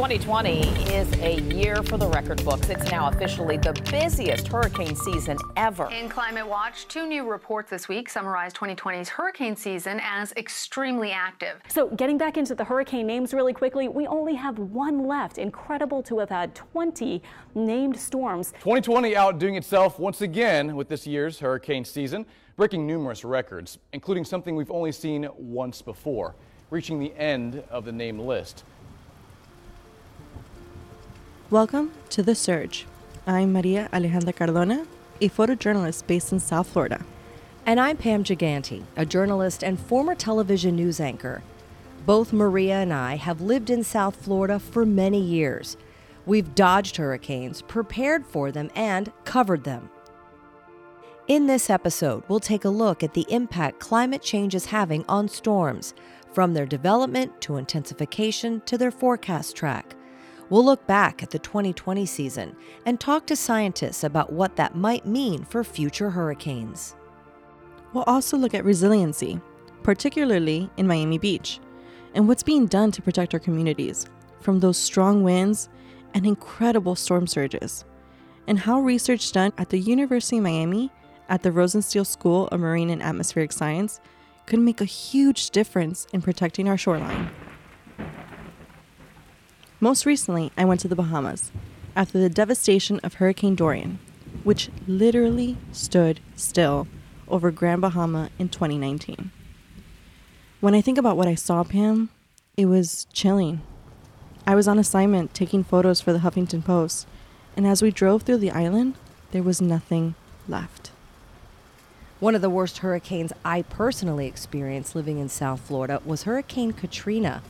2020 is a year for the record books. It's now officially the busiest hurricane season ever. In Climate Watch, two new reports this week summarize 2020's hurricane season as extremely active. So, getting back into the hurricane names really quickly, we only have one left. Incredible to have had 20 named storms. 2020 outdoing itself once again with this year's hurricane season, breaking numerous records, including something we've only seen once before, reaching the end of the name list. Welcome to The Surge. I'm Maria Alejandra Cardona, a photojournalist based in South Florida. And I'm Pam Giganti, a journalist and former television news anchor. Both Maria and I have lived in South Florida for many years. We've dodged hurricanes, prepared for them, and covered them. In this episode, we'll take a look at the impact climate change is having on storms, from their development to intensification to their forecast track. We'll look back at the 2020 season and talk to scientists about what that might mean for future hurricanes. We'll also look at resiliency, particularly in Miami Beach, and what's being done to protect our communities from those strong winds and incredible storm surges, and how research done at the University of Miami at the Rosenstiel School of Marine and Atmospheric Science could make a huge difference in protecting our shoreline. Most recently, I went to the Bahamas after the devastation of Hurricane Dorian, which literally stood still over Grand Bahama in 2019. When I think about what I saw, Pam, it was chilling. I was on assignment taking photos for the Huffington Post, and as we drove through the island, there was nothing left. One of the worst hurricanes I personally experienced living in South Florida was Hurricane Katrina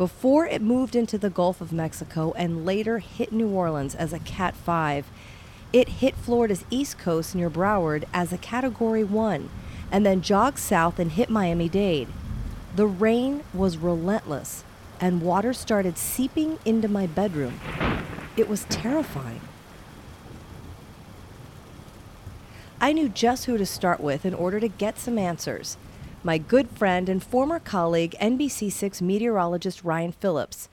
before it moved into the Gulf of Mexico and later hit New Orleans as a Cat 5. It hit Florida's east coast near Broward as a Category 1 and then jogged south and hit Miami Dade. The rain was relentless and water started seeping into my bedroom. It was terrifying. I knew just who to start with in order to get some answers my good friend and former colleague, NBC6 meteorologist Ryan Phillips.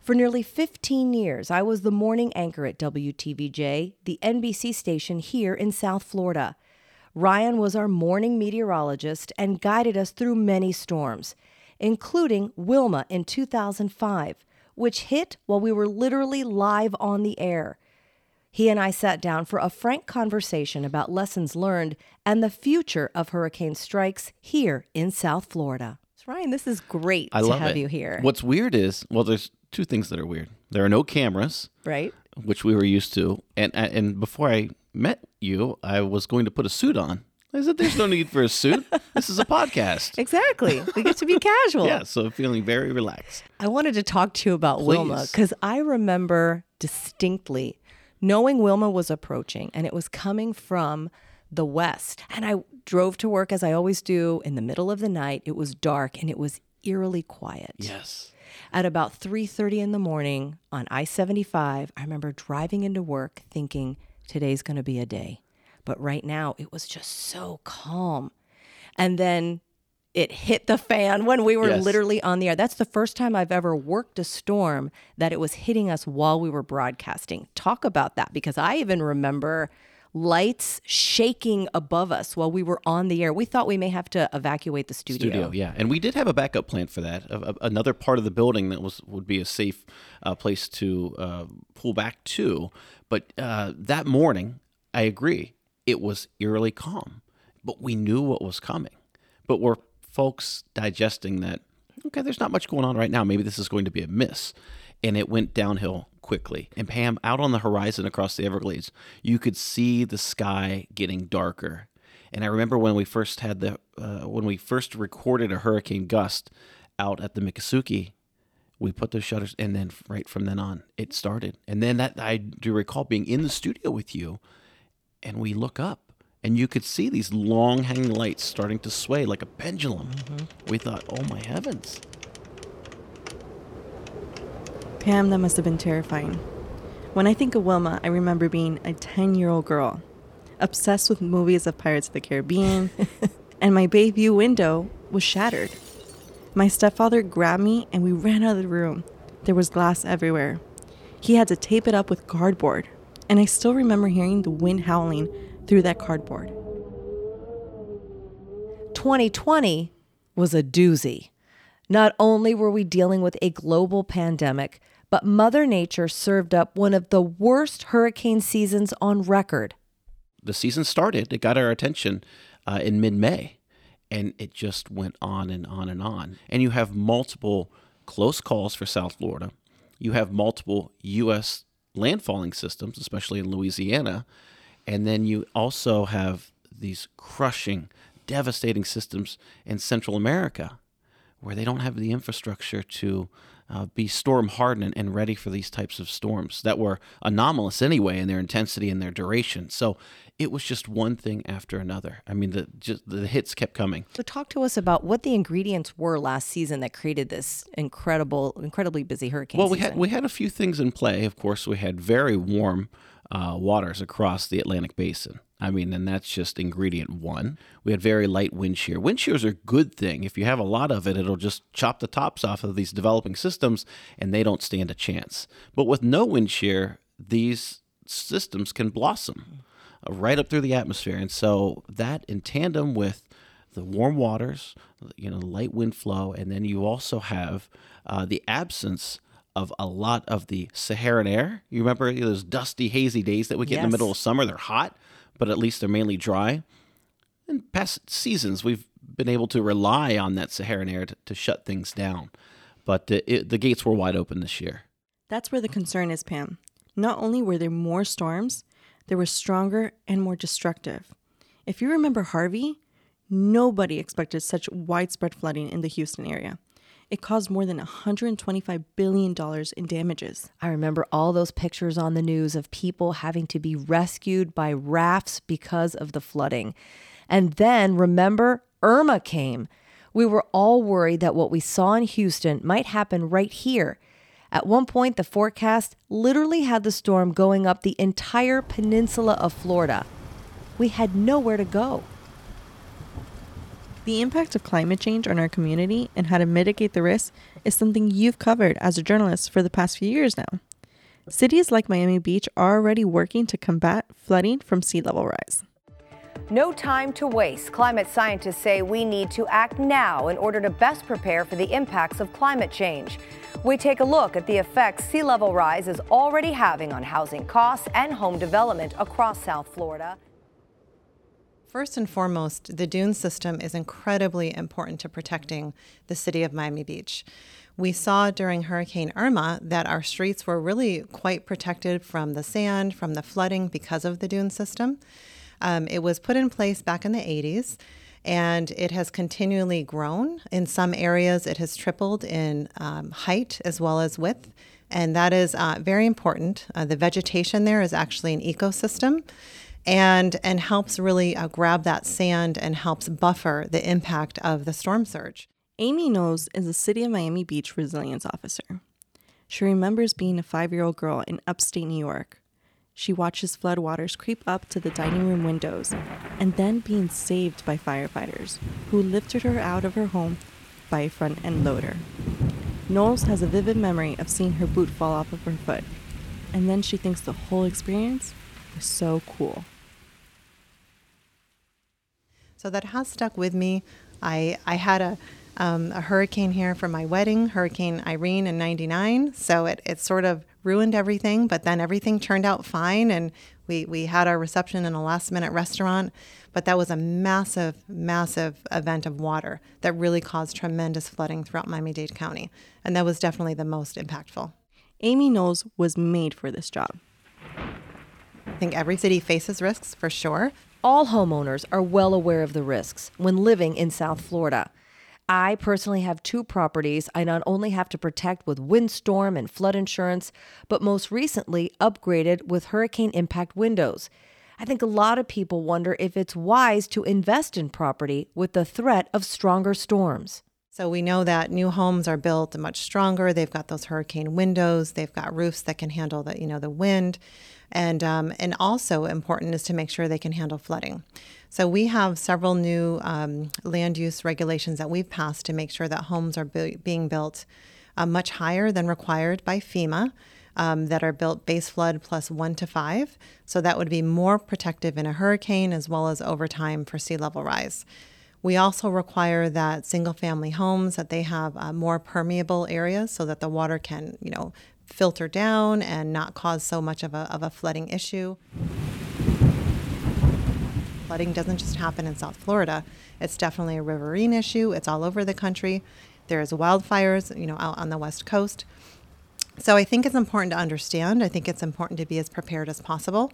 For nearly 15 years, I was the morning anchor at WTVJ, the NBC station here in South Florida. Ryan was our morning meteorologist and guided us through many storms, including Wilma in 2005, which hit while we were literally live on the air. He and I sat down for a frank conversation about lessons learned and the future of hurricane strikes here in South Florida. Ryan, this is great I to love have it. you here. What's weird is, well, there's two things that are weird. There are no cameras, right? which we were used to, and and before I met you, I was going to put a suit on. I said, "There's no need for a suit. This is a podcast." Exactly. We get to be casual. Yeah, so feeling very relaxed. I wanted to talk to you about Wilma because I remember distinctly knowing Wilma was approaching and it was coming from the west. And I drove to work as I always do in the middle of the night. It was dark and it was eerily quiet. Yes. At about 3:30 in the morning on I-75, I remember driving into work thinking today's going to be a day. But right now it was just so calm. And then it hit the fan when we were Yes. literally on the air. That's the first time I've ever worked a storm that it was hitting us while we were broadcasting. Talk about that because I even remember lights shaking above us while we were on the air. We thought we may have to evacuate the studio. Studio, yeah, and we did have a backup plan for that. A, a- another part of the building that was would be a safe uh, place to uh, pull back to. But uh, that morning, I agree, it was eerily calm. But we knew what was coming. But were folks digesting that? Okay, there's not much going on right now. Maybe this is going to be a miss, and it went downhill quickly. And Pam, out on the horizon across the Everglades, you could see the sky getting darker. And I remember when we first had the uh, when we first recorded a hurricane gust out at the Miccosukee, we put those shutters, and then right from then on, it started. And then that I do recall being in the studio with you, and we look up, and you could see these long hanging lights starting to sway like a pendulum. Mm-hmm. We thought, oh my heavens! Pam, that must have been terrifying. When I think of Wilma, I remember being a 10 year old girl, obsessed with movies of Pirates of the Caribbean, and my bay view window was shattered. My stepfather grabbed me and we ran out of the room, There was glass everywhere. He had to tape it up with cardboard, and I still remember hearing the wind howling through that cardboard. 2020 was a doozy. Not only were we dealing with a global pandemic, but Mother Nature served up one of the worst hurricane seasons on record. The season started, it got our attention uh, in mid May, and it just went on and on and on. And you have multiple close calls for South Florida. You have multiple U.S. landfalling systems, especially in Louisiana. And then you also have these crushing, devastating systems in Central America where they don't have the infrastructure to uh, be storm hardened and ready for these types of storms that were anomalous anyway in their intensity and their duration. So it was just one thing after another. I mean, the just the hits kept coming. So talk to us about what the ingredients were last season that created this incredible, incredibly busy hurricane. Well, we season. had we had a few things in play. Of course, we had very warm uh, waters across the Atlantic Basin. I mean, and that's just ingredient one. We had very light wind shear. Wind shears are a good thing. If you have a lot of it, it'll just chop the tops off of these developing systems and they don't stand a chance. But with no wind shear, these systems can blossom uh, right up through the atmosphere. And so that in tandem with the warm waters, you know, light wind flow, and then you also have uh, the absence of a lot of the Saharan air. You remember those dusty, hazy days that we get in the middle of summer? They're hot, but at least they're mainly dry. In past seasons, we've been able to rely on that Saharan air to, to shut things down. But the, it, the gates were wide open this year. That's where the concern is, Pam. Not only were there more storms, they were stronger and more destructive. If you remember Harvey, nobody expected such widespread flooding in the Houston area. It caused more than $125 billion in damages. I remember all those pictures on the news of people having to be rescued by rafts because of the flooding. And then remember, Irma came. We were all worried that what we saw in Houston might happen right here. At one point, the forecast literally had the storm going up the entire peninsula of Florida. We had nowhere to go. The impact of climate change on our community and how to mitigate the risk is something you've covered as a journalist for the past few years now. Cities like Miami Beach are already working to combat flooding from sea level rise. No time to waste. Climate scientists say we need to act now in order to best prepare for the impacts of climate change. We take a look at the effects sea level rise is already having on housing costs and home development across South Florida. First and foremost, the dune system is incredibly important to protecting the city of Miami Beach. We saw during Hurricane Irma that our streets were really quite protected from the sand, from the flooding because of the dune system. Um, it was put in place back in the 80s and it has continually grown. In some areas, it has tripled in um, height as well as width, and that is uh, very important. Uh, the vegetation there is actually an ecosystem and and helps really uh, grab that sand and helps buffer the impact of the storm surge. Amy Knowles is a City of Miami Beach resilience officer. She remembers being a five year old girl in upstate New York. She watches floodwaters creep up to the dining room windows and then being saved by firefighters who lifted her out of her home by a front end loader. Knowles has a vivid memory of seeing her boot fall off of her foot, and then she thinks the whole experience was so cool. So that has stuck with me. I I had a um, a hurricane here for my wedding, Hurricane Irene in '99. So it, it sort of ruined everything, but then everything turned out fine, and we we had our reception in a last minute restaurant. But that was a massive, massive event of water that really caused tremendous flooding throughout Miami-Dade County, and that was definitely the most impactful. Amy Knowles was made for this job. I think every city faces risks for sure. All homeowners are well aware of the risks when living in South Florida. I personally have two properties I not only have to protect with windstorm and flood insurance, but most recently upgraded with hurricane impact windows. I think a lot of people wonder if it's wise to invest in property with the threat of stronger storms. So we know that new homes are built much stronger. They've got those hurricane windows. They've got roofs that can handle the you know the wind, and um, and also important is to make sure they can handle flooding. So we have several new um, land use regulations that we've passed to make sure that homes are bu- being built uh, much higher than required by FEMA. Um, that are built base flood plus one to five. So that would be more protective in a hurricane as well as over time for sea level rise. We also require that single family homes that they have uh, more permeable areas so that the water can, you know, filter down and not cause so much of a, of a flooding issue. Flooding doesn't just happen in South Florida. It's definitely a riverine issue. It's all over the country. There's wildfires, you know, out on the west coast. So I think it's important to understand. I think it's important to be as prepared as possible.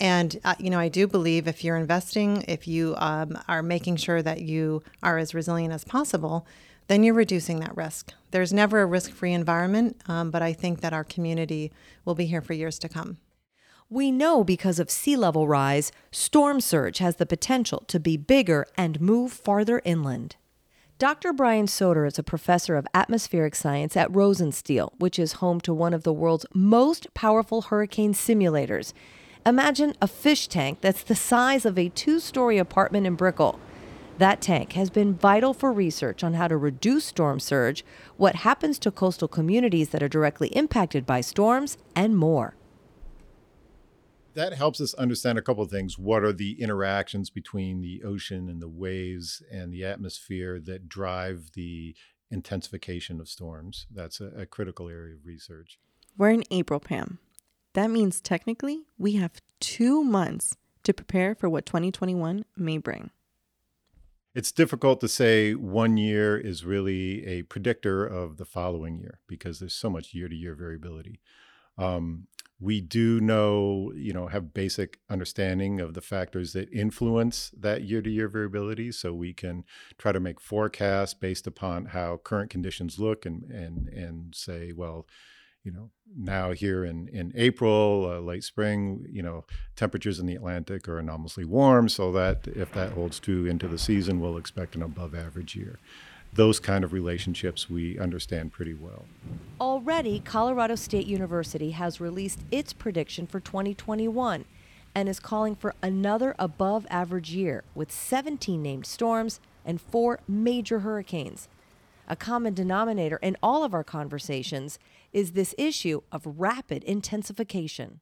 And, uh, you know, I do believe if you're investing, if you um, are making sure that you are as resilient as possible, then you're reducing that risk. There's never a risk free environment, um, but I think that our community will be here for years to come. We know because of sea level rise, storm surge has the potential to be bigger and move farther inland. Dr. Brian Soden is a professor of atmospheric science at Rosenstiel, which is home to one of the world's most powerful hurricane simulators. Imagine a fish tank that's the size of a two story apartment in Brickell. That tank has been vital for research on how to reduce storm surge, what happens to coastal communities that are directly impacted by storms, and more. That helps us understand a couple of things. What are the interactions between the ocean and the waves and the atmosphere that drive the intensification of storms? That's a, a critical area of research. We're in April, Pam. That means technically we have two months to prepare for what 2021 may bring. It's difficult to say one year is really a predictor of the following year because there's so much year to year variability. Um, we do know, you know, have basic understanding of the factors that influence that year to year variability. So we can try to make forecasts based upon how current conditions look and, and, and say, well, you know, now here in, in April, uh, late spring, you know, temperatures in the Atlantic are anomalously warm. So that if that holds true into the season, we'll expect an above average year. Those kind of relationships we understand pretty well. Already, Colorado State University has released its prediction for 2021 and is calling for another above average year with 17 named storms and four major hurricanes. A common denominator in all of our conversations is this issue of rapid intensification.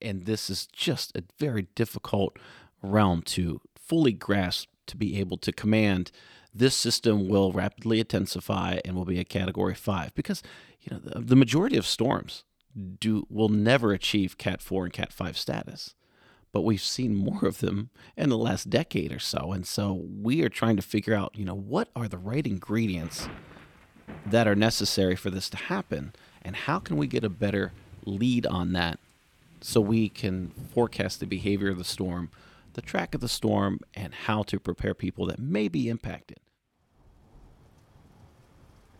And this is just a very difficult realm to fully grasp, to be able to command. This system will rapidly intensify and will be a category five because you know the, the majority of storms do will never achieve Cat four and Cat five status but we've seen more of them in the last decade or so. And so we are trying to figure out, you know, what are the right ingredients that are necessary for this to happen and how can we get a better lead on that so we can forecast the behavior of the storm, the track of the storm, and how to prepare people that may be impacted?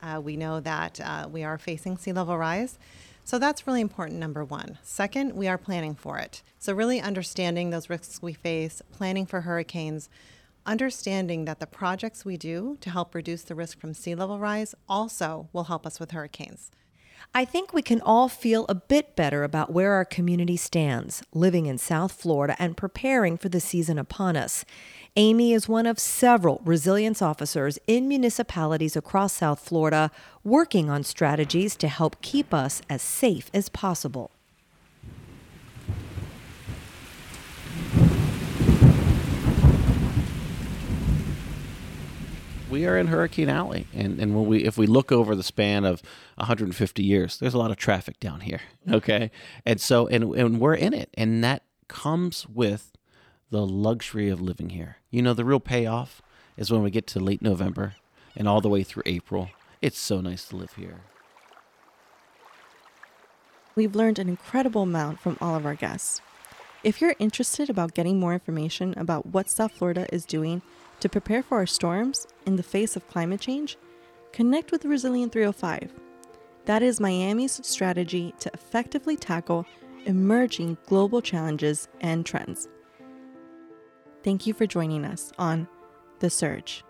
Uh, we know that uh, we are facing sea level rise. So that's really important, number one. Second, we are planning for it. So, really understanding those risks we face, planning for hurricanes, understanding that the projects we do to help reduce the risk from sea level rise also will help us with hurricanes. I think we can all feel a bit better about where our community stands, living in South Florida and preparing for the season upon us. Amy is one of several resilience officers in municipalities across South Florida working on strategies to help keep us as safe as possible. We are in Hurricane Alley, and and when we if we look over the span of 150 years, there's a lot of traffic down here. Okay, and so and and we're in it, and that comes with the luxury of living here. You know, the real payoff is when we get to late November and all the way through April. It's so nice to live here. We've learned an incredible amount from all of our guests. If you're interested about getting more information about what South Florida is doing to prepare for our storms in the face of climate change, connect with Resilient 305. That is Miami's strategy to effectively tackle emerging global challenges and trends. Thank you for joining us on The Surge.